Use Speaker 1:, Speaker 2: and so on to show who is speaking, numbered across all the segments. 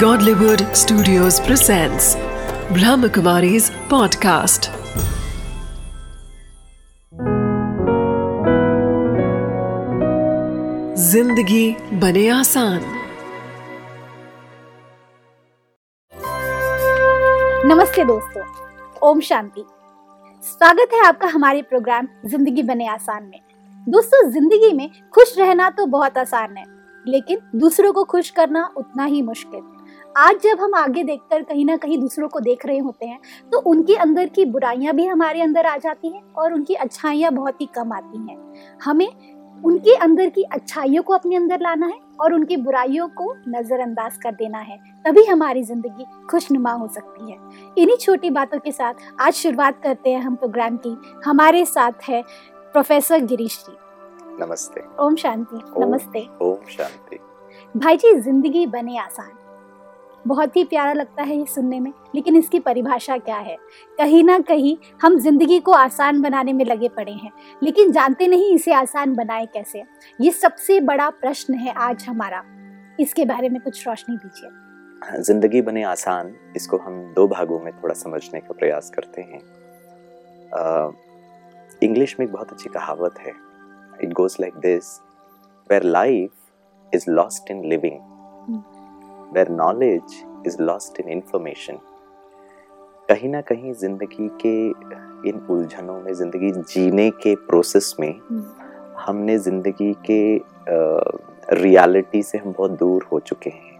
Speaker 1: Godlywood Studios presents Brahmakumari's podcast. ज़िंदगी बने आसान।
Speaker 2: नमस्ते दोस्तों, ओम शांति। स्वागत है आपका हमारे प्रोग्राम ज़िंदगी बने आसान में। दोस्तों, ज़िंदगी में खुश रहना तो बहुत आसान है, लेकिन दूसरों को खुश करना उतना ही मुश्किल। आज जब हम आगे देखकर कहीं ना कहीं दूसरों को देख रहे होते हैं तो उनके अंदर की बुराइयाँ भी हमारे अंदर आ जाती हैं और उनकी अच्छाइयाँ बहुत ही कम आती हैं। हमें उनके अंदर की अच्छाइयों को अपने अंदर लाना है और उनकी बुराइयों को नज़रअंदाज कर देना है तभी हमारी ज़िंदगी खुशनुमा हो सकती है। इन्हीं छोटी बातों के साथ आज शुरुआत करते हैं हम प्रोग्राम की। हमारे साथ है प्रोफेसर गिरीश जी।
Speaker 3: नमस्ते।
Speaker 2: ओम शांति। नमस्ते।
Speaker 3: ओम शांति।
Speaker 2: भाई जी ज़िंदगी बने आसान। बहुत ही प्यारा लगता है ये सुनने में, लेकिन इसकी परिभाषा क्या है? कहीं ना कहीं हम ज़िंदगी को आसान बनाने में लगे पड़े हैं, लेकिन जानते नहीं इसे आसान बनाए कैसे? ये सबसे बड़ा प्रश्न है आज हमारा। इसके बारे में कुछ रोशनी दीजिए।
Speaker 3: ज़िंदगी बने आसान, इसको हम दो भागों में थोड़ा समझने का प्रयास करते हैं। इंग्लिश में एक बहुत अच्छी कहावत है it goes like this where life is lost in living where knowledge is lost in information कहीं ना कहीं ज़िंदगी के इन उलझनों में ज़िंदगी जीने के प्रोसेस में हमने ज़िंदगी के रियलिटी से हम बहुत दूर हो चुके हैं।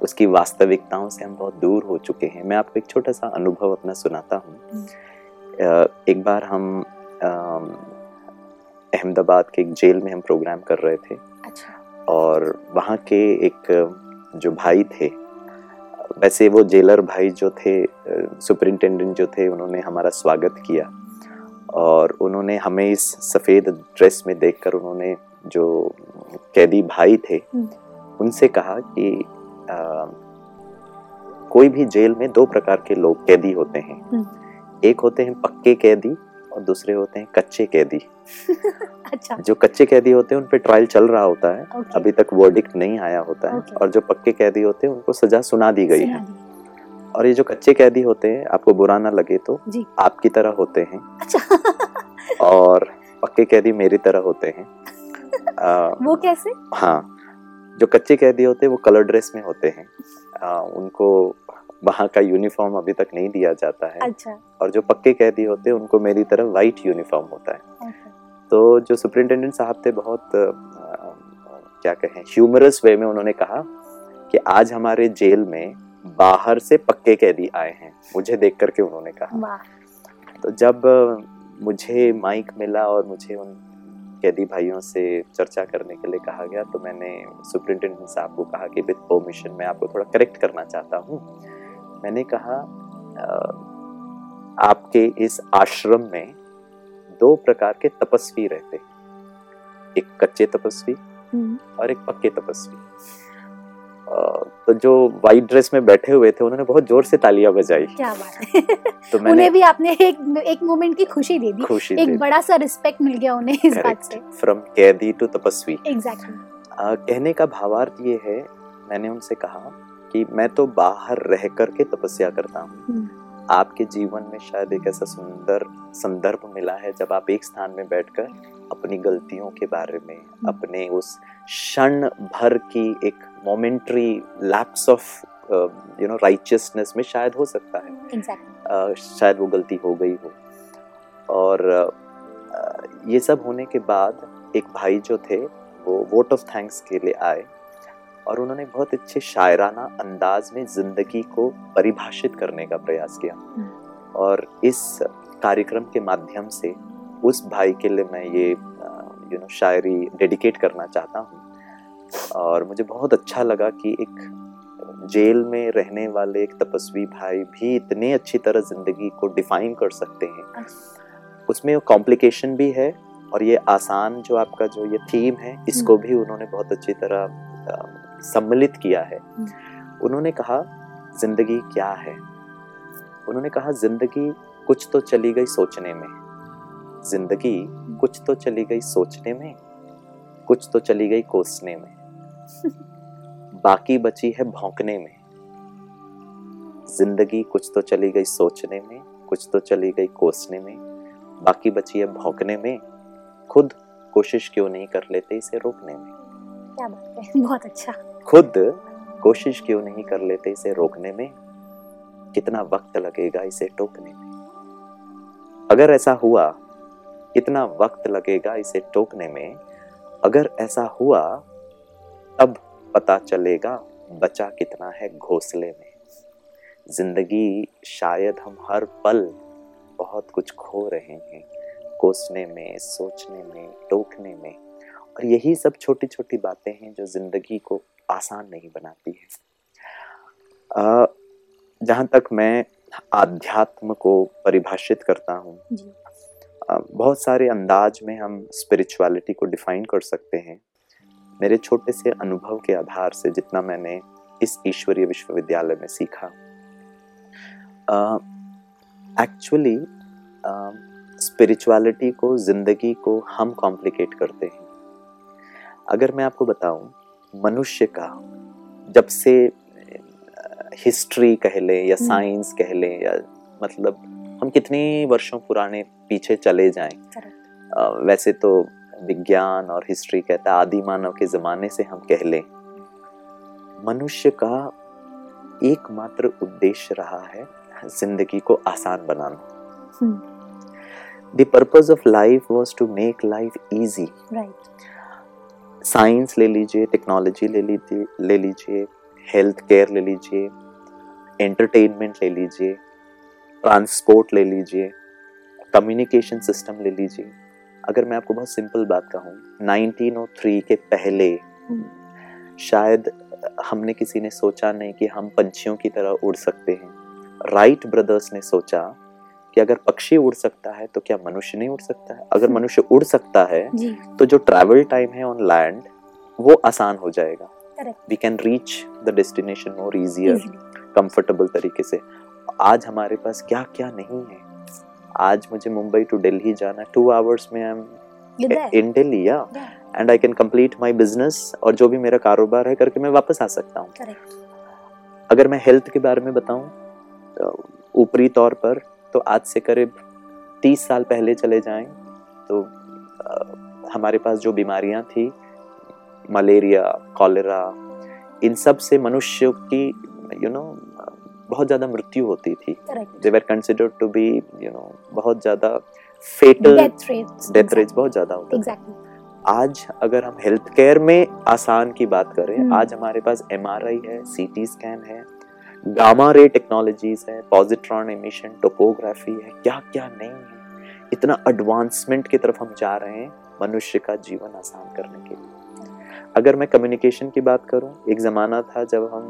Speaker 3: उसकी वास्तविकताओं से हम बहुत दूर हो चुके हैं। मैं आपको एक छोटा सा अनुभव अपना सुनाता हूँ। एक बार हम अहमदाबाद के एक जेल में हम प्रोग्राम कर रहे थे।
Speaker 2: अच्छा।
Speaker 3: और वहाँ के एक जो भाई थे वैसे वो जेलर भाई जो थे सुपरिंटेंडेंट जो थे उन्होंने हमारा स्वागत किया और उन्होंने हमें इस सफ़ेद ड्रेस में देखकर उन्होंने जो कैदी भाई थे
Speaker 2: हम्म।
Speaker 3: उनसे कहा कि आ, कोई भी जेल में दो प्रकार के लोग कैदी होते हैं
Speaker 2: हम्म।
Speaker 3: एक होते हैं पक्के कैदी और दूसरे होते हैं कच्चे कैदी।
Speaker 2: अच्छा।
Speaker 3: जो कच्चे कैदी होते हैं उन पे ट्रायल चल रहा होता है।
Speaker 2: ओके
Speaker 3: अभी तक वर्डिक्ट नहीं आया होता है।
Speaker 2: Okay.
Speaker 3: और जो पक्के कैदी होते हैं उनको सजा सुना दी गई है। और ये जो कच्चे कैदी होते हैं आपको बुरा ना लगे तो
Speaker 2: जी।
Speaker 3: आपकी तरह होते हैं।
Speaker 2: अच्छा।
Speaker 3: और पक्के कैदी मेरी तरह होते हैं। आ,
Speaker 2: वो कैसे?
Speaker 3: हाँ। जो कच्चे कैदी होते हैं वो कलर ड्रेस में होते हैं। आ, उनको वहाँ का यूनिफॉर्म अभी तक नहीं दिया जाता है।
Speaker 2: अच्छा।
Speaker 3: और जो पक्के कैदी होते हैं उनको मेरी तरह वाइट यूनिफॉर्म होता है। तो जो सुपरिंटेंडेंट साहब थे बहुत अ, क्या कहें ह्यूमरस वे में उन्होंने कहा कि आज हमारे जेल में बाहर से पक्के कैदी आए हैं। मुझे देख करके उन्होंने कहा। तो जब मुझे माइक मिला और मुझे उन कैदी भाइयों से चर्चा करने के लिए कहा गया तो मैंने सुपरिंटेंडेंट साहब को कहा कि विद परमिशन मैं आपको थोड़ा करेक्ट करना चाहता हूँ। मैंने कहा आपके इस आश्रम में दो प्रकार के तपस्वी रहते हैं। एक कच्चे तपस्वी
Speaker 2: हम्म,
Speaker 3: और एक पक्के तपस्वी। तो जो वाइट ड्रेस में बैठे हुए थे उन्होंने बहुत ज़ोर से तालियाँ बजाई।
Speaker 2: क्या बात
Speaker 3: तो मैंने
Speaker 2: उन्हें भी आपने एक एक मोमेंट की खुशी दे दी।
Speaker 3: खुशी
Speaker 2: एक दे बड़ा सा रिस्पेक्ट मिल गया उन्हें इस बात से।
Speaker 3: फ्रॉम कैदी टू तपस्वी।
Speaker 2: एग्जैक्टली
Speaker 3: अ, कहने का भावार्थ ये है मैंने उनसे कहा कि मैं तो बाहर रह कर के तपस्या करता हूँ।
Speaker 2: हम्म।
Speaker 3: आपके जीवन में शायद एक ऐसा सुंदर संदर्भ मिला है जब आप एक स्थान में बैठकर अपनी गलतियों के बारे में अपने उस क्षण भर की एक momentary lapse of you know righteousness में शायद हो सकता है।
Speaker 2: एग्जैक्टली
Speaker 3: अ, शायद वो गलती हो गई हो। और अ, ये सब होने के बाद एक भाई जो थे वो वोट ऑफ़ थैंक्स के लिए आए। और उन्होंने बहुत अच्छे शायराना अंदाज में ज़िंदगी को परिभाषित करने का प्रयास किया। और इस कार्यक्रम के माध्यम से उस भाई के लिए मैं ये यू नो शायरी डेडिकेट करना चाहता हूँ। और मुझे बहुत अच्छा लगा कि एक जेल में रहने वाले एक तपस्वी भाई भी इतने अच्छी तरह ज़िंदगी को डिफाइन कर सकते हैं। उसमें कॉम्प्लिकेशन भी है और ये आसान जो आपका जो ये थीम है इसको भी उन्होंने बहुत अच्छी तरह सम्मिलित किया है। उन्होंने कहा ज़िंदगी क्या है? उन्होंने कहा ज़िंदगी कुछ तो चली गई सोचने में। ज़िंदगी कुछ तो चली गई सोचने में कुछ तो चली गई कोसने में। बाकी बची है भौंकने में। ज़िंदगी कुछ तो चली गई सोचने में कुछ तो चली गई कोसने में। बाकी बची है भौंकने में। खुद कोशिश क्यों नहीं कर लेते इसे रोकने में?
Speaker 2: क्या बात है। बहुत अच्छा।
Speaker 3: खुद कोशिश क्यों नहीं कर लेते इसे रोकने में? कितना वक्त लगेगा इसे टोकने में? अगर ऐसा हुआ, कितना वक्त लगेगा इसे टोकने में? अगर ऐसा हुआ, तब पता चलेगा बचा कितना है घोंसले में। ज़िंदगी शायद हम हर पल बहुत कुछ खो रहे हैं, कोसने में, सोचने में, टोकने में। और यही सब छोटी छोटी बातें हैं जो ज़िंदगी को आसान नहीं बनाती है। जहाँ तक मैं आध्यात्म को परिभाषित करता हूँ बहुत सारे अंदाज में हम स्पिरिचुअलिटी को डिफाइन कर सकते हैं। मेरे छोटे से अनुभव के आधार से जितना मैंने इस ईश्वरीय विश्वविद्यालय में सीखा। एक्चुअली स्पिरिचुअलिटी को ज़िंदगी को हम कॉम्प्लिकेट करते हैं। अगर मैं आपको बताऊँ मनुष्य का जब से हिस्ट्री कह लें या
Speaker 2: हम्म।
Speaker 3: साइंस कह लें या मतलब हम कितने वर्षों पुराने पीछे चले जाएँ. वैसे तो विज्ञान और हिस्ट्री कहता आदि मानव के जमाने से हम कह लें। मनुष्य का एकमात्र उद्देश्य रहा है ज़िंदगी को आसान बनाना। The purpose of life was to make life easy
Speaker 2: right
Speaker 3: science ले लीजिए टेक्नोलॉजी ले लीजिए ले लीजिए हेल्थ केयर ले लीजिए एंटरटेनमेंट ले लीजिए ट्रांसपोर्ट ले लीजिए कम्युनिकेशन सिस्टम ले लीजिए। अगर मैं आपको बहुत सिंपल बात कहूँ 1903 के पहले शायद हमने किसी ने सोचा नहीं कि हम पंछियों की तरह उड़ सकते हैं। राइट ब्रदर्स ने सोचा कि अगर पक्षी उड़ सकता है तो क्या मनुष्य नहीं उड़ सकता है? अगर मनुष्य उड़ सकता है तो जो ट्रैवल टाइम है ऑन लैंड वो आसान हो जाएगा। We can reach the destination more
Speaker 2: easier
Speaker 3: comfortable तरीके से। आज हमारे पास क्या क्या नहीं है? आज मुझे मुंबई टू दिल्ली जाना टू आवर्स में आई एम इन दिल्ली या and I can complete my business और जो भी मेरा कारोबार है करके मैं वापस आ सकता हूँ। अगर मैं हेल्थ के बारे में बताऊँ ऊपरी तौर पर तो आज से करीब तीस साल पहले चले जाएँ तो अ, हमारे पास जो बीमारियाँ थी मलेरिया कॉलेरा इन सबसे मनुष्य की यू you नो know, बहुत ज़्यादा मृत्यु होती थी. They were considered to be you know बहुत ज़्यादा फेटल डेथ रेट बहुत ज़्यादा होता
Speaker 2: Exactly.
Speaker 3: आज अगर हम हेल्थ केयर में आसान की बात करें
Speaker 2: हम्म।
Speaker 3: आज हमारे पास एमआरआई है सीटी स्कैन है गामा रे टेक्नोलॉजीज़ है पॉजिट्रॉन एमिशन टोपोग्राफी है क्या क्या नहीं है। इतना एडवांसमेंट की तरफ़ हम जा रहे हैं मनुष्य का जीवन आसान करने के लिए। अगर मैं कम्युनिकेशन की बात करूँ एक जमाना था जब हम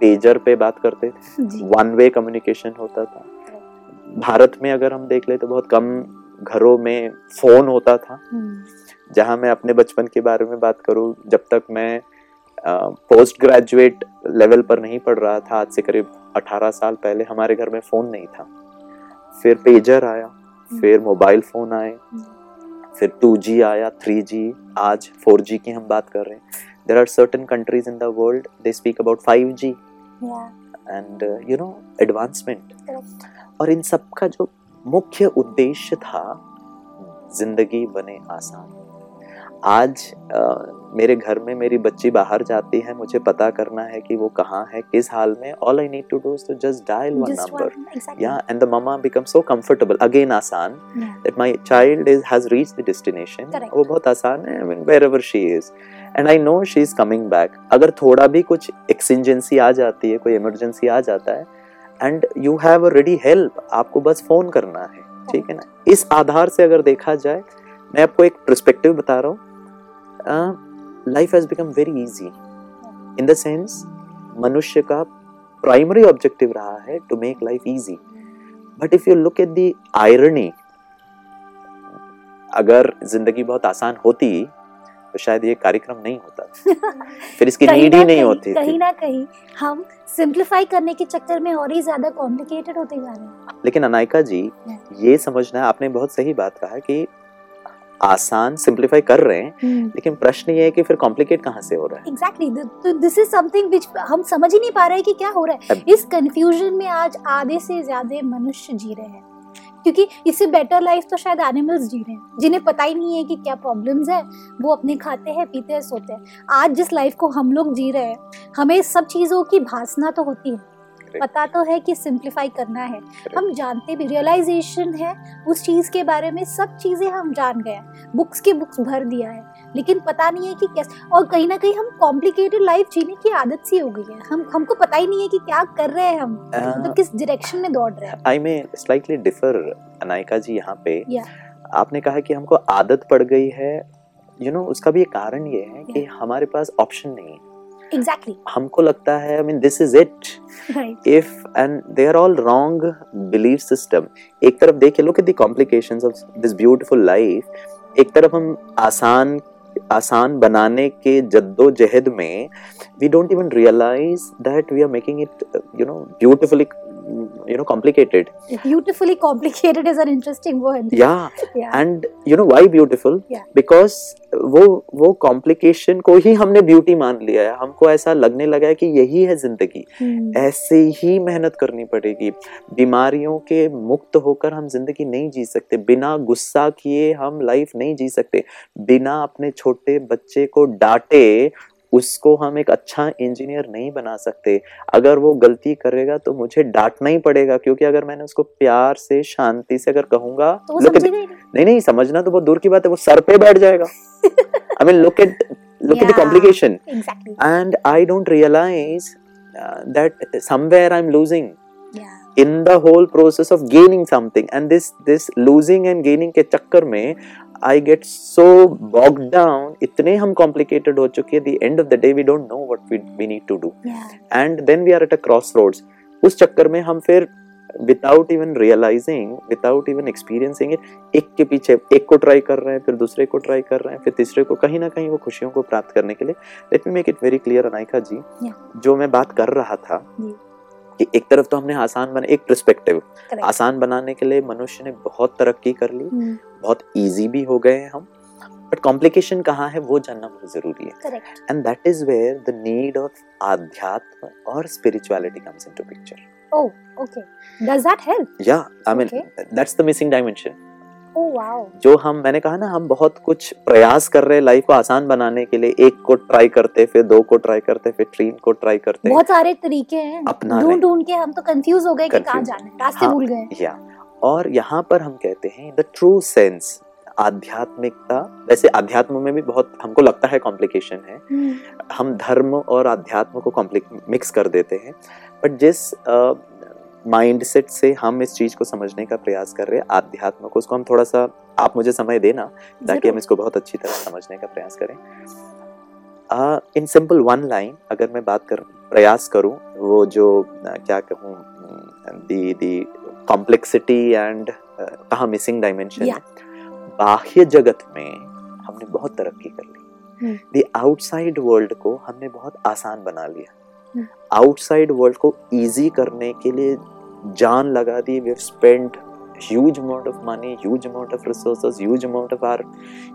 Speaker 3: पेजर पे बात करते थे वन वे कम्युनिकेशन होता था। भारत में अगर हम देख ले तो बहुत कम घरों में फ़ोन होता था।
Speaker 2: हम्म,
Speaker 3: जहाँ मैं अपने बचपन के बारे में बात करूँ जब तक मैं पोस्ट ग्रेजुएट लेवल पर नहीं पढ़ रहा था। आज से करीब 18 साल पहले हमारे घर में फ़ोन नहीं था। फिर पेजर आया फिर मोबाइल फ़ोन आए फिर 2G आया 3G आज 4G की हम बात कर रहे हैं। There are certain countries in the world they speak about 5G
Speaker 2: yeah,
Speaker 3: and you know
Speaker 2: advancement
Speaker 3: और इन सब का जो मुख्य उद्देश्य था ज़िंदगी बने आसान। आज अ, मेरे घर में मेरी बच्ची बाहर जाती है मुझे पता करना है कि वो कहाँ है किस हाल में all I need to do is to
Speaker 2: just
Speaker 3: dial
Speaker 2: one number
Speaker 3: yeah and the mama becomes so comfortable again आसान my child is has reached the destination.
Speaker 2: Correct.
Speaker 3: वो बहुत आसान है I mean wherever she is. And I know she is coming back. अगर थोड़ा भी कुछ एक्सिजेंसी आ जाती है कोई इमरजेंसी आ जाता है and you have a ready help आपको बस फ़ोन करना है ठीक है ना? इस आधार से अगर देखा जाए मैं आपको एक प्रस्पेक्टिव बता रहा हूँ। Life has become very easy in the sense मनुष्य का प्राइमरी ऑब्जेक्टिव रहा है to make life easy but if you look at the irony अगर ज़िंदगी बहुत आसान होती तो शायद ये कार्यक्रम नहीं होता फिर इसकी नीड ही नहीं होती
Speaker 2: कहीं ना कहीं हम सिंप्लीफाई करने के चक्कर में और ही ज़्यादा कॉम्प्लिकेटेड होते जा रहे हैं
Speaker 3: लेकिन अनायका जी ये समझना आपने बहुत सही बात कहा कि आसान सिंप्लीफाई कर रहे हैं लेकिन प्रश्न ये है कि फिर कॉम्प्लिकेट कहाँ से हो रहा है?
Speaker 2: एग्जैक्टली तो दिस इज़ समथिंग विच हम समझ ही नहीं पा रहे हैं कि क्या हो रहा है। इस कंफ्यूजन में आज आधे से ज़्यादा मनुष्य जी रहे हैं। क्योंकि इससे बेटर लाइफ तो शायद एनिमल्स जी रहे हैं जिन्हें पता ही नहीं है कि क्या प्रॉब्लम्स है वो अपने खाते हैं पीते हैं सोते हैं। आज जिस लाइफ को हम लोग जी रहे हैं हमें सब चीज़ों की भासना तो होती है। पता तो है कि सिंप्लीफाई करना है। हम जानते भी रियलाइजेशन है उस चीज़ के बारे में सब चीज़ें हम जान गए हैं। बुक्स के बुक्स भर दिया है। लेकिन पता नहीं है कि कैसे और कहीं ना कहीं हम कॉम्प्लिकेटेड लाइफ जीने की आदत सी हो गई है। हम हमको पता ही नहीं है कि क्या कर रहे हैं हम। मतलब किस डायरेक्शन में दौड़ रहे हैं।
Speaker 3: I may slightly differ Anaika ji यहाँ पे।
Speaker 2: Yeah.
Speaker 3: आपने कहा कि हमको आदत पड़ गई है। यू you नो know, उसका भी एक कारण ये है कि हमारे पास ऑप्शन नहीं है।
Speaker 2: एग्जैक्टली
Speaker 3: हमको लगता है I mean this is it
Speaker 2: right
Speaker 3: if and they are all wrong belief system एक तरफ़ देखिए look at the complications of this beautiful life एक तरफ़ हम आसान आसान बनाने के जद्दोजहद में we don't even realise that we are making it you know know beautifully you know complicated.
Speaker 2: Beautifully complicated is an interesting word
Speaker 3: yeah.
Speaker 2: या
Speaker 3: and you know why beautiful?
Speaker 2: Yeah.
Speaker 3: because वो वो कॉम्प्लिकेशन को ही हमने beauty मान लिया है। हमको ऐसा लगने लगा है कि यही है ज़िंदगी। ऐसे ही मेहनत करनी पड़ेगी। बीमारियों के मुक्त होकर हम ज़िंदगी नहीं जी सकते। बिना गुस्सा किए हम लाइफ नहीं जी सकते। बिना अपने छोटे बच्चे को डांटे उसको हम एक अच्छा इंजीनियर नहीं बना सकते। अगर वो गलती करेगा तो मुझे डांटना ही पड़ेगा क्योंकि अगर मैंने उसको प्यार से शांति से अगर कहूँगा
Speaker 2: तो ही नहीं।
Speaker 3: नहीं समझना तो बहुत दूर की बात है वो सर पे बैठ जाएगा। I mean look at
Speaker 2: look
Speaker 3: at
Speaker 2: the
Speaker 3: and I don't realize uh, that somewhere I'm losing.
Speaker 2: या
Speaker 3: in the whole process of gaining something. And this this losing and gaining के चक्कर में आई गेट सो बॉक डाउन इतने हम complicated हो चुके हैं. The end of the day we don't know what we need to do and then we are at a crossroads उस चक्कर में हम फिर without even realising without even experiencing it एक के पीछे एक को ट्राई कर रहे हैं फिर दूसरे को ट्राई कर रहे हैं फिर तीसरे को कहीं ना कहीं वो खुशियों को प्राप्त करने के लिए. Let me make it very clear Anayka ji.
Speaker 2: Yeah.
Speaker 3: जो मैं बात कर रहा था
Speaker 2: yeah.
Speaker 3: कि एक तरफ़ तो हमने आसान बना एक परस्पेक्टिव आसान बनाने के लिए मनुष्य ने बहुत तरक्की कर ली बहुत इजी भी हो गए हैं हम बट कॉम्प्लिकेशन कहाँ है वो जानना बहुत ज़रूरी है। And that is where the need of आध्यात्म और spirituality comes into picture
Speaker 2: oh okay does that help
Speaker 3: yeah i mean
Speaker 2: Okay.
Speaker 3: that's the missing dimension
Speaker 2: oh wow
Speaker 3: जो हम मैंने कहा ना हम बहुत कुछ प्रयास कर रहे हैं लाइफ को आसान बनाने के लिए। एक को ट्राई करते फिर दो को ट्राई करते फिर तीन को ट्राई करते।
Speaker 2: बहुत सारे तरीके हैं।
Speaker 3: अपना
Speaker 2: ढूंढ ढूंढ के हम तो कंफ्यूज हो गए कि कहाँ। जाना है। रास्ते
Speaker 3: हाँ।
Speaker 2: भूल गए।
Speaker 3: या। और यहाँ पर हम कहते हैं द ट्रू सेंस आध्यात्मिकता। वैसे अध्यात्म में भी बहुत हमको लगता है कॉम्प्लिकेशन है।
Speaker 2: हम्म,
Speaker 3: हम धर्म और अध्यात्म को मिक्स कर देते हैं। बट जिस माइंडसेट से हम इस चीज़ को समझने का प्रयास कर रहे हैं आध्यात्म को। उसको हम थोड़ा सा आप मुझे समय देना ताकि हम इसको बहुत अच्छी तरह समझने का प्रयास करें। इन सिंपल वन लाइन अगर मैं बात कर प्रयास करूँ वो जो uh, क्या कहूँ दी दी कॉम्प्लेक्सिटी एंड कहाँ मिसिंग डायमेंशन बाह्य जगत में हमने बहुत तरक्की कर ली। द आउटसाइड वर्ल्ड को हमने बहुत आसान बना लिया। आउटसाइड वर्ल्ड को इजी करने के लिए जान लगा दी we have spend huge amount of money huge amount of resources huge amount of our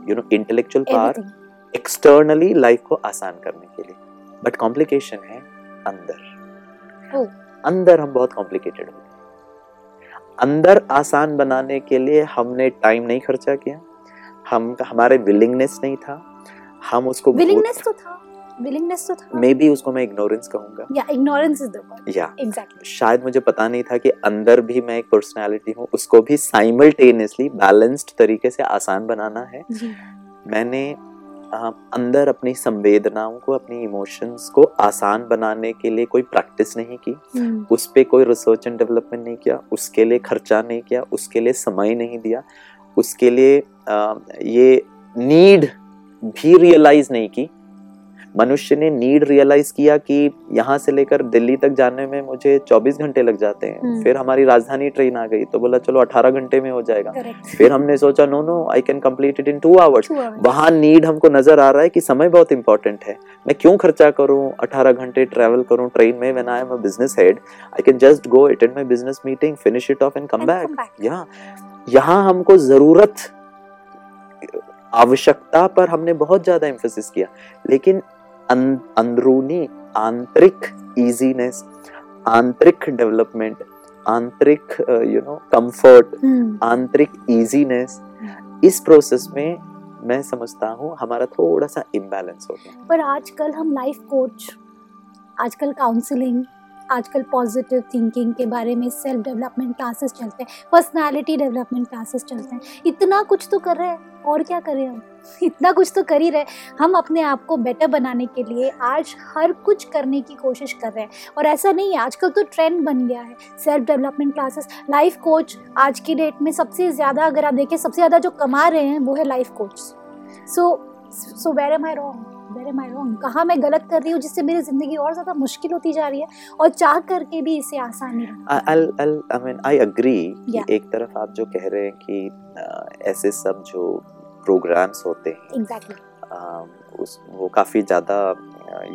Speaker 3: you know intellectual power
Speaker 2: everything.
Speaker 3: Externally life को आसान करने के लिए। बट कॉम्प्लिकेशन है अंदर।
Speaker 2: Oh.
Speaker 3: अंदर हम बहुत कॉम्प्लिकेटेड हो अंदर आसान बनाने के लिए हमने टाइम नहीं खर्चा किया। हम हमारे विलिंगनेस नहीं था। हम उसको
Speaker 2: विलिंगनेस तो था। विलिंगनेस तो था
Speaker 3: मे बी उसको मैं इग्नोरेंस कहूँगा।
Speaker 2: Yeah ignorance is the word
Speaker 3: yeah
Speaker 2: exactly
Speaker 3: शायद मुझे पता नहीं था कि अंदर भी मैं एक पर्सनालिटी हूँ उसको भी साइमल्टेनियसली बैलेंस्ड तरीके से आसान बनाना है।
Speaker 2: जी।
Speaker 3: मैंने अंदर अपनी संवेदनाओं को अपनी इमोशंस को आसान बनाने के लिए कोई प्रैक्टिस नहीं की।
Speaker 2: हम्म,
Speaker 3: उस पे कोई रिसर्च एंड डेवलपमेंट नहीं किया उसके लिए खर्चा नहीं किया उसके लिए समय नहीं दिया उसके लिए अ, ये नीड भी रियलाइज़ नहीं की। मनुष्य ने नीड रियलाइज़ किया कि यहाँ से लेकर दिल्ली तक जाने में मुझे 24 घंटे लग जाते हैं।
Speaker 2: हम्म।
Speaker 3: फिर हमारी राजधानी ट्रेन आ गई तो बोला चलो 18 घंटे में हो जाएगा। फिर हमने सोचा no no I can complete it in
Speaker 2: two hours
Speaker 3: वहाँ नीड हमको नज़र आ रहा है कि समय बहुत इंपॉर्टेंट है। मैं क्यों खर्चा करूँ? 18 घंटे ट्रेवल करूँ? ट्रेन में when I am a business head I can just go attend my business meeting finish it off and come back यहाँ यहाँ हमको ज़रूरत आवश्यकता पर हमने बहुत ज़्यादा एम्फोसिस किया। लेकिन अंदरूनी आंतरिक इजीनेस आंतरिक डेवलपमेंट आंतरिक यू नो कंफर्ट
Speaker 2: हम्म,
Speaker 3: आंतरिक इजीनेस इस प्रोसेस में मैं समझता हूँ हमारा थोड़ा सा इम्बैलेंस हो गया।
Speaker 2: पर आजकल हम लाइफ कोच आजकल काउंसलिंग आजकल पॉजिटिव थिंकिंग के बारे में सेल्फ डेवलपमेंट क्लासेस चलते हैं पर्सनालिटी डेवलपमेंट क्लासेस चलते हैं। इतना कुछ तो कर रहे हैं। और क्या करें हम? इतना कुछ तो कर ही रहे हम अपने आप को बेटर बनाने के लिए आज हर कुछ करने की कोशिश कर रहे हैं। और ऐसा नहीं है आजकल तो ट्रेंड बन गया है। Self development classes life coach आज की डेट में सबसे ज़्यादा अगर आप देखें सबसे ज़्यादा जो कमा रहे हैं वो है life coach so so where am I wrong where am I wrong कहाँ मैं गलत कर रही हूँ जिससे मेरी ज़िंदगी और ज़्यादा मुश्किल होती जा रही है? और चाह करके भी इसे आसान
Speaker 3: I agree कि
Speaker 2: Yeah.
Speaker 3: एक तरफ़ आप जो कह रहे हैं कि ऐसे सब जो प्रोग्राम्स होते हैं अ, उस वो काफ़ी ज़्यादा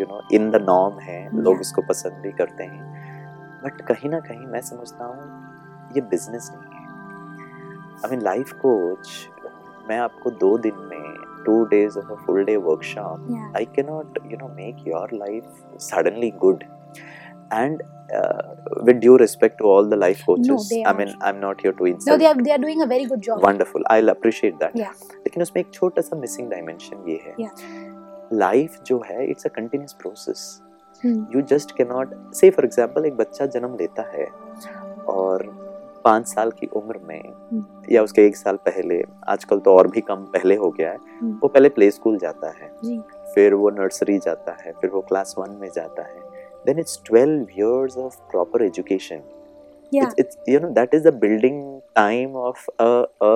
Speaker 3: you know in the norm है लोग. इसको पसंद भी करते हैं बट कहीं ना कहीं मैं समझता हूँ ये बिज़नेस नहीं है आई मीन लाइफ कोच मैं आपको दो दिन में two days of a full day workshop
Speaker 2: Yeah.
Speaker 3: I cannot, you know, make your life suddenly good. And uh, with due respect to all the life coaches,
Speaker 2: they
Speaker 3: I mean, I'm not here to insult No,
Speaker 2: they are they are doing a very good job.
Speaker 3: Wonderful. I'll appreciate that.
Speaker 2: Yeah.
Speaker 3: लेकिन उसमें एक छोटा सा missing dimension ये है
Speaker 2: Yeah.
Speaker 3: Life जो है it's a continuous process
Speaker 2: Hmm.
Speaker 3: You just cannot say for example एक बच्चा जन्म लेता है और पाँच साल की उम्र में
Speaker 2: Hmm.
Speaker 3: या उसके एक साल पहले आजकल तो और भी कम पहले हो गया है
Speaker 2: Hmm.
Speaker 3: वो पहले प्ले स्कूल जाता है
Speaker 2: जी
Speaker 3: फिर वो नर्सरी जाता है फिर वो क्लास वन में जाता है Then it's 12 years of proper education
Speaker 2: Yeah.
Speaker 3: it's, it's you know that is the building time of a a,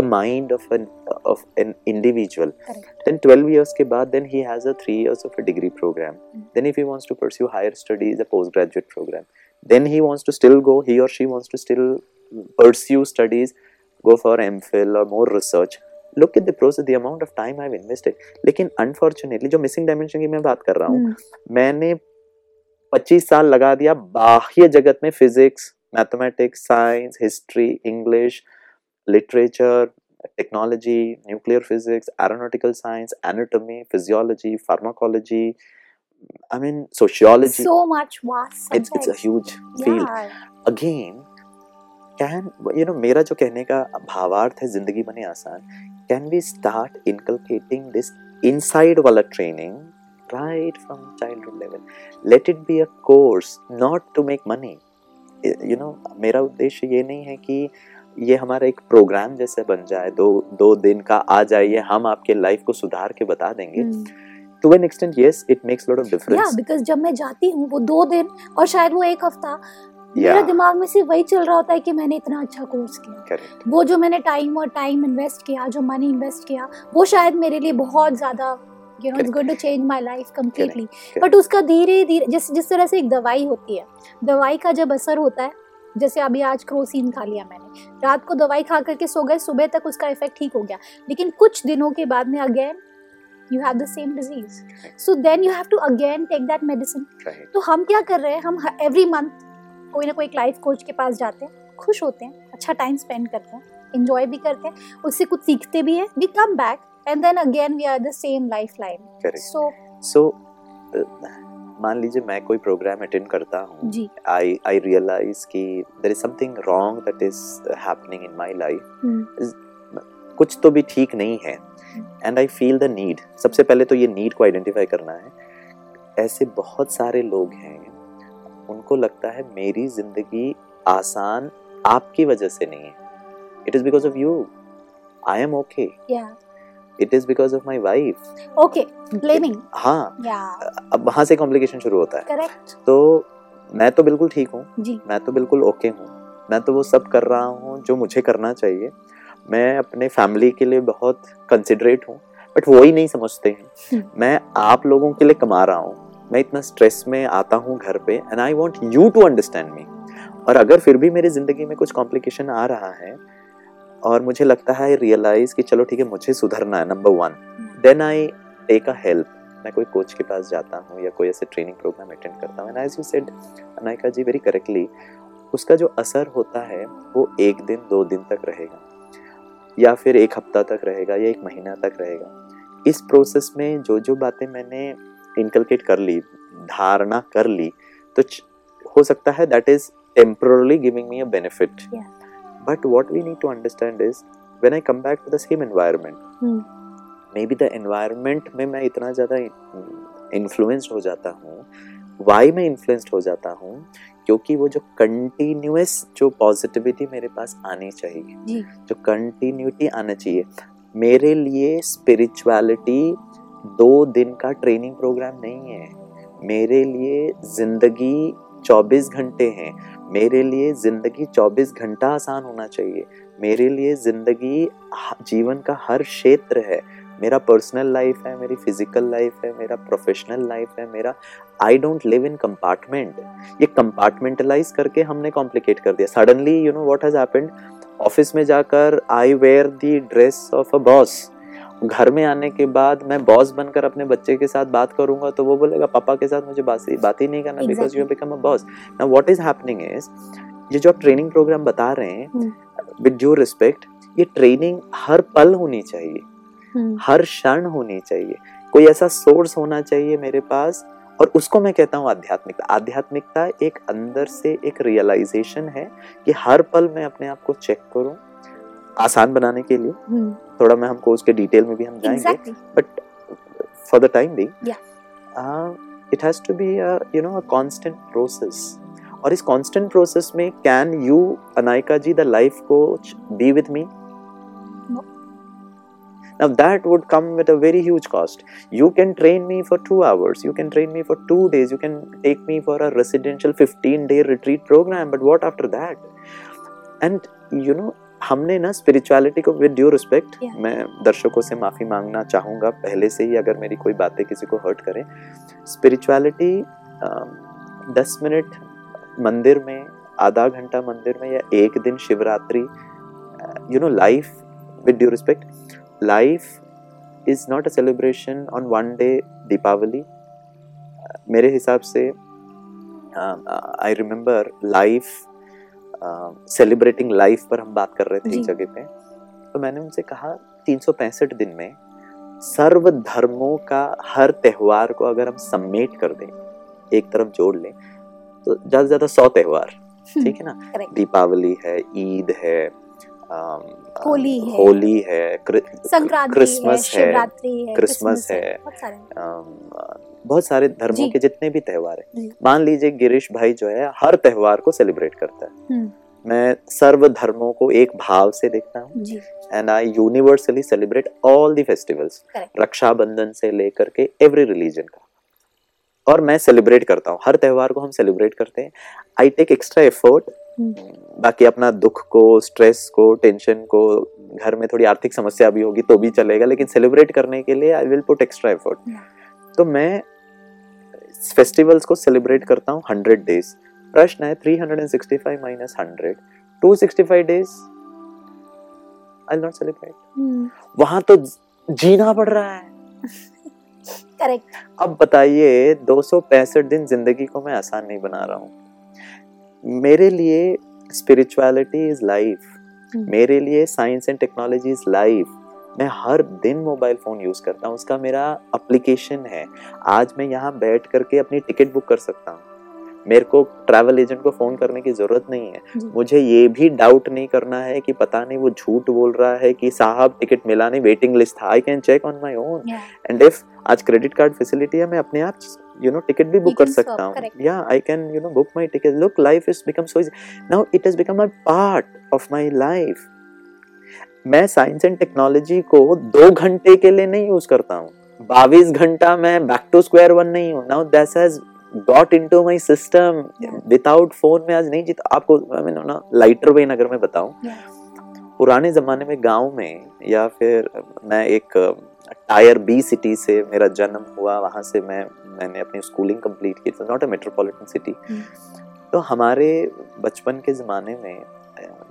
Speaker 3: a mind of an of an individual
Speaker 2: Correct.
Speaker 3: then 12 years के बाद then he has a 3 years of a degree program
Speaker 2: Mm.
Speaker 3: then if he wants to pursue higher studies a postgraduate program then he wants to still go he or she wants to still pursue studies go for mphil or more research look at the process the amount of time i've invested लेकिन unfortunately जो missing dimension की मैं बात कर रहा हूँ
Speaker 2: Hmm.
Speaker 3: मैंने 25 साल लगा दिया बाह्य जगत में physics mathematics science history English literature technology nuclear physics aeronautical science anatomy physiology pharmacology I mean sociology
Speaker 2: So much vast
Speaker 3: it's it's a huge field.
Speaker 2: Yeah.
Speaker 3: again can you know मेरा जो कहने का भावार्थ है ज़िंदगी बने आसान can we start inculcating this inside वाला training right from childhood level. Let it be a course not to make money. You know मेरा उद्देश्य ये नहीं है कि ये हमारा एक प्रोग्राम जैसे बन जाए दो दो दिन का आ जाइए हम आपके लाइफ को सुधार के बता देंगे. To an extent yes it makes lot of
Speaker 2: या
Speaker 3: डिफरेंस
Speaker 2: बिकॉज़ जब मैं जाती हूँ वो दो दिन और शायद वो एक हफ़्ता मेरा
Speaker 3: Yeah.
Speaker 2: दिमाग में सिर्फ़ वही चल रहा होता है कि मैंने इतना अच्छा कोर्स किया।
Speaker 3: करेक्ट
Speaker 2: वो जो मैंने टाइम और टाइम इन्वेस्ट किया जो मनी इन्वेस्ट किया वो शायद मेरे लिए बहुत ज़्यादा you know it's going to change my life completely but उसका धीरे धीरे जिस जिस तरह से एक दवाई होती है दवाई का जब असर होता है जैसे अभी आज क्रोसिन खा लिया मैंने रात को दवाई खा करके सो गए सुबह तक उसका इफ़ेक्ट ठीक हो गया। लेकिन कुछ दिनों के बाद में again you have the same disease so then you have to again take that
Speaker 3: medicine
Speaker 2: तो हम क्या कर रहे हैं हम एवरी मंथ कोई ना कोई एक लाइफ कोच के पास जाते हैं खुश होते हैं अच्छा टाइम स्पेंड करते हैं। इंजॉय भी करते हैं उससे कुछ सीखते भी हैं we come back and then again we are the same life
Speaker 3: line
Speaker 2: so
Speaker 3: so मान लीजिए मैं कोई प्रोग्राम अटेंड करता हूँ
Speaker 2: जी।
Speaker 3: आई आई रियलाइज़ कि there is something wrong that is happening in my
Speaker 2: life
Speaker 3: कुछ तो भी ठीक नहीं है। And I feel the need सबसे पहले तो ये नीड को आइडेंटिफाई करना है। ऐसे बहुत सारे लोग हैं उनको लगता है मेरी ज़िंदगी आसान आपकी वजह से नहीं है। It is because of you I am okay
Speaker 2: या
Speaker 3: it is because of my wife
Speaker 2: okay blaming
Speaker 3: हाँ
Speaker 2: या
Speaker 3: अब वहाँ से कॉम्प्लिकेशन शुरू होता है।
Speaker 2: करेक्ट
Speaker 3: तो मैं तो बिल्कुल ठीक हूँ। मैं तो बिल्कुल ओके हूँ। मैं तो वो सब कर रहा हूँ जो मुझे करना चाहिए। मैं अपने फैमिली के लिए बहुत कंसिडरेट हूँ बट वो ही नहीं समझते हैं।
Speaker 2: हम्म।
Speaker 3: मैं आप लोगों के लिए कमा रहा हूँ। मैं इतना स्ट्रेस में आता हूँ घर पे and I want you to understand me और अगर फिर भी मेरी ज़िंदगी में कुछ कॉम्प्लिकेशन आ रहा है और मुझे लगता है रियलाइज़ कि चलो ठीक है, मुझे सुधरना है number one then I take a help मैं कोई कोच के पास जाता हूँ या कोई ऐसे ट्रेनिंग प्रोग्राम अटेंड करता हूँ. And as you said Anayka ji very correctly उसका जो असर होता है, वो एक दिन, दो दिन तक रहेगा. या फिर एक हफ़्ता तक रहेगा या एक महीना तक रहेगा. इस प्रोसेस में जो जो बातें मैंने इनकलकेट कर ली, धारणा कर ली तो हो सकता है that is temporarily giving
Speaker 2: me
Speaker 3: a benefit what we need to understand is when I come back to the same
Speaker 2: environment
Speaker 3: hmm, maybe the environment में मैं इतना ज़्यादा इन्फ्लुएंस्ड हो जाता हूँ वाई मैं इन्फ्लुएंस्ड हो जाता हूँ क्योंकि वो जो कंटिन्यूस जो पॉजिटिविटी मेरे पास आनी चाहिए
Speaker 2: जो।
Speaker 3: कंटिन्यूटी आना चाहिए मेरे लिए स्पिरिचुअलिटी दो दिन का ट्रेनिंग प्रोग्राम नहीं है मेरे लिए ज़िंदगी 24 घंटे हैं मेरे लिए ज़िंदगी 24 घंटा आसान होना चाहिए। मेरे लिए ज़िंदगी जीवन का हर क्षेत्र है। मेरा पर्सनल लाइफ है, मेरी फ़िज़िकल लाइफ है, मेरा प्रोफेशनल लाइफ है, मेरा I don't live in compartment ये कंपार्टमेंटलाइज करके हमने कॉम्प्लिकेट कर दिया। Suddenly you know what has happened office में जाकर I wear the dress of a boss घर में आने के बाद मैं बॉस बनकर अपने बच्चे के साथ बात करूँगा तो वो बोलेगा पापा के साथ मुझे बात बात ही नहीं करना
Speaker 2: because.
Speaker 3: You become a boss now what is happening is ये जो आप ट्रेनिंग प्रोग्राम बता रहे हैं। विद ड्यू रिस्पेक्ट ये ट्रेनिंग हर पल होनी चाहिए
Speaker 2: हम्म,
Speaker 3: हर क्षण होनी चाहिए कोई ऐसा सोर्स होना चाहिए मेरे पास और उसको मैं कहता हूँ आध्यात्मिकता आध्यात्मिकता एक अंदर से एक रियलाइजेशन है कि हर पल मैं अपने आप को चेक करूँ आसान बनाने के लिए
Speaker 2: हम्म,
Speaker 3: थोड़ा मैं हमको उसके डिटेल में भी हम जाएँगे but for the time
Speaker 2: be
Speaker 3: it has to be you know a constant process और इस कांस्टेंट प्रोसेस में can you Anayka ji the life coach be with
Speaker 2: me
Speaker 3: Now that would come with a very huge cost. You can train me for two hours, you can train me for two days, you can take me for a residential 15 day retreat program, but what after that? And you know, हमने ना spirituality को with due respect मैं दर्शकों से माफ़ी मांगना चाहूँगा पहले से ही अगर मेरी कोई बातें किसी को हर्ट करें। स्पिरिचुअलिटी दस मिनट मंदिर में आधा घंटा मंदिर में या एक दिन Shivratri you know life with due respect life is not a celebration on one day Deepavali मेरे हिसाब से I remember life celebrating life पर हम बात कर रहे थे
Speaker 2: इस
Speaker 3: एक जगह पे तो मैंने उनसे कहा तीन सौ पैंसठ दिन में सर्व धर्मों का हर त्यौहार को अगर हम सम्मेट कर दें एक तरफ़ जोड़ लें तो ज़्यादा से ज़्यादा सौ त्यौहार ठीक है ना? दीपावली है ईद है
Speaker 2: होली है,
Speaker 3: होली है
Speaker 2: संक्रांति
Speaker 3: क्रिसमस है
Speaker 2: शिवरात्रि है
Speaker 3: क्रिसमस है,
Speaker 2: बहुत सारे।
Speaker 3: अम, बहुत सारे धर्मों के जितने भी त्यौहार है। मान लीजिए गिरीश भाई जो है हर त्योहार को सेलिब्रेट करता है।
Speaker 2: हम्म,
Speaker 3: मैं सर्व धर्मों को एक भाव से देखता हूँ। And I universally celebrate all the
Speaker 2: festivals
Speaker 3: Rakshabandhan से लेकर के एवरी रिलीजन का। और मैं सेलिब्रेट करता हूँ। हर त्योहार को हम सेलिब्रेट करते हैं। I take extra
Speaker 2: effort.
Speaker 3: बाकी अपना दुख को स्ट्रेस को टेंशन को घर में थोड़ी आर्थिक समस्या भी होगी तो भी चलेगा लेकिन सेलिब्रेट करने के लिए I will put extra
Speaker 2: effort
Speaker 3: तो मैं फेस्टिवल्स को सेलिब्रेट करता हूँ हंड्रेड डेज़ प्रश्न है three hundred and sixty five minus hundred two sixty five days I not
Speaker 2: celebrate
Speaker 3: वहाँ तो जीना पड़ रहा है।
Speaker 2: करेक्ट
Speaker 3: अब बताइए दो सौ पैंसठ दिन ज़िंदगी को मैं आसान नहीं बना रहा हूँ। मेरे लिए स्पिरिचुअलिटी इज़ लाइफ। मेरे लिए science and technology is life मैं हर दिन मोबाइल फ़ोन यूज़ करता हूँ। उसका मेरा एप्लीकेशन है। आज मैं यहाँ बैठ करके अपनी टिकट बुक कर सकता हूँ। मेरे को ट्रैवल एजेंट को फ़ोन करने की ज़रूरत नहीं है। मुझे ये भी डाउट नहीं करना है कि पता नहीं वो झूठ बोल रहा है कि साहब टिकट मिला नहीं वेटिंग लिस्ट था। I can check on my own and if आज क्रेडिट कार्ड फैसिलिटी है मैं अपने आप यू नो टिकट भी बुक कर सकता हूँ. या I can you know book my ticket look life is become so now it has become a part of my life मैं साइंस एंड टेक्नोलॉजी को दो घंटे के लिए नहीं यूज़ करता हूँ। बाईस घंटा मैं बैक टू स्क्वायर वन नहीं हूँ। Now that has got into my
Speaker 2: system
Speaker 3: without phone में आज नहीं जीता। आपको मीन ना लाइटर वेन अगर मैं बताऊँ। पुराने जमाने में गाँव में या फिर मैं एक टायर बी सिटी से मेरा जन्म हुआ वहाँ से मैं मैंने अपनी स्कूलिंग कंप्लीट की थी नॉट अ मेट्रोपॉलिटन सिटी। तो हमारे बचपन के ज़माने में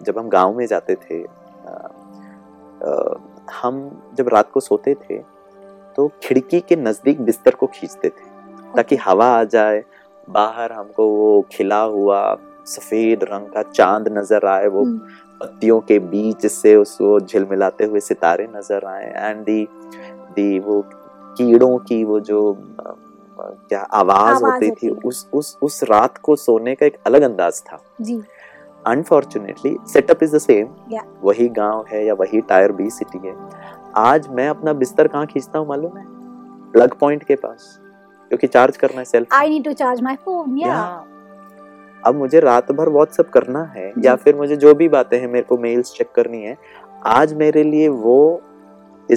Speaker 3: जब हम गाँव में जाते थे हम जब रात को सोते थे तो खिड़की के नज़दीक बिस्तर को खींचते थे ताकि हवा आ जाए। बाहर हमको वो खिला हुआ सफ़ेद रंग का चाँद नज़र आए वो
Speaker 2: हम्म,
Speaker 3: पत्तियों के बीच से उसको झिलमिलाते हुए सितारे नज़र आए एंड दी दी वो कीड़ों की वो जो क्या आवाज़
Speaker 2: आवाज़
Speaker 3: होती थी उस उस उस रात को सोने का एक अलग अंदाज था।
Speaker 2: जी।
Speaker 3: Unfortunately setup is the
Speaker 2: same
Speaker 3: वही गाँव है या वही टायर बी सिटी है। आज मैं अपना बिस्तर कहाँ खींचता हूँ मालूम है? प्लग पॉइंट के पास क्योंकि चार्ज करना है self
Speaker 2: I need to charge my phone या
Speaker 3: अब मुझे रात भर व्हाट्सएप करना है या फिर मुझे जो भी बातें हैं मेरे को मेल्स चेक करनी है आज मेरे लिए वो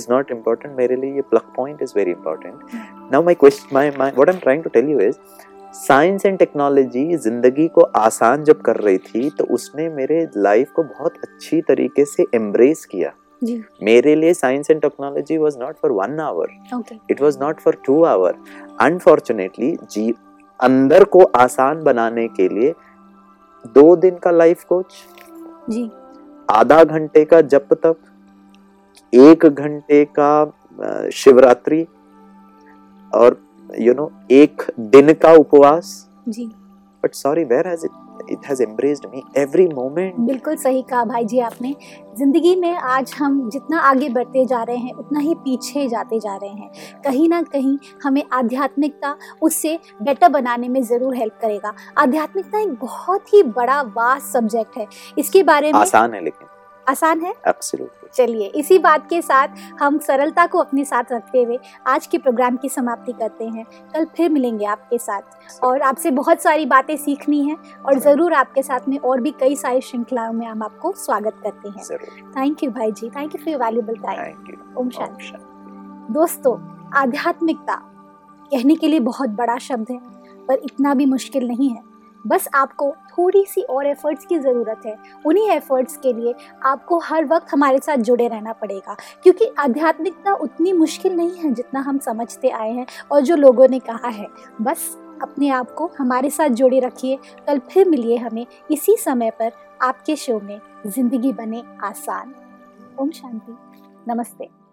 Speaker 3: नॉट इम्पोर्टेंट मेरे लिए ये plug point is very important now my question my my what I am trying to tell you is science and technology ज़िंदगी को आसान जब कर रही थी तो उसने मेरे लाइफ को बहुत अच्छी तरीके से एम्ब्रेस किया।
Speaker 2: जी।
Speaker 3: मेरे लिए science and technology was not for one
Speaker 2: hour
Speaker 3: it was not for two hour unfortunately जी अंदर को आसान बनाने के लिए दो दिन का लाइफ कोच
Speaker 2: जी।
Speaker 3: आधा घंटे का जप तप एक घंटे का शिवरात्रि और यू नो एक दिन का उपवास।
Speaker 2: जी।
Speaker 3: But sorry where has it it has embraced me every moment
Speaker 2: बिल्कुल सही कहा भाई जी आपने। ज़िंदगी में आज हम जितना आगे बढ़ते जा रहे हैं उतना ही पीछे जाते जा रहे हैं। कहीं ना कहीं हमें आध्यात्मिकता उससे बेटर बनाने में ज़रूर हेल्प करेगा। आध्यात्मिकता एक बहुत ही बड़ा वास्ट सब्जेक्ट है। इसके बारे में
Speaker 3: आसान है लेकिन।
Speaker 2: आसान है? चलिए इसी बात के साथ हम सरलता को अपने साथ रखते हुए आज के प्रोग्राम की समाप्ति करते हैं। कल फिर मिलेंगे आपके साथ। और आपसे बहुत सारी बातें सीखनी है और ज़रूर। आपके साथ में और भी कई सारी श्रृंखलाओं में हम आपको स्वागत करते हैं। थैंक यू भाई जी। Thank you for
Speaker 3: valuable time
Speaker 2: ओम शांति। दोस्तों आध्यात्मिकता कहने के लिए बहुत बड़ा शब्द है पर इतना भी मुश्किल नहीं है। बस आपको थोड़ी सी और एफर्ट्स की ज़रूरत है। उन्हीं एफर्ट्स के लिए आपको हर वक्त हमारे साथ जुड़े रहना पड़ेगा। क्योंकि आध्यात्मिकता उतनी मुश्किल नहीं है जितना हम समझते आए हैं और जो लोगों ने कहा है। बस अपने आप को हमारे साथ जोड़े रखिए। कल फिर मिलिए हमें इसी समय पर आपके शो में। ज़िंदगी बने आसान। ओम शांति। नमस्ते।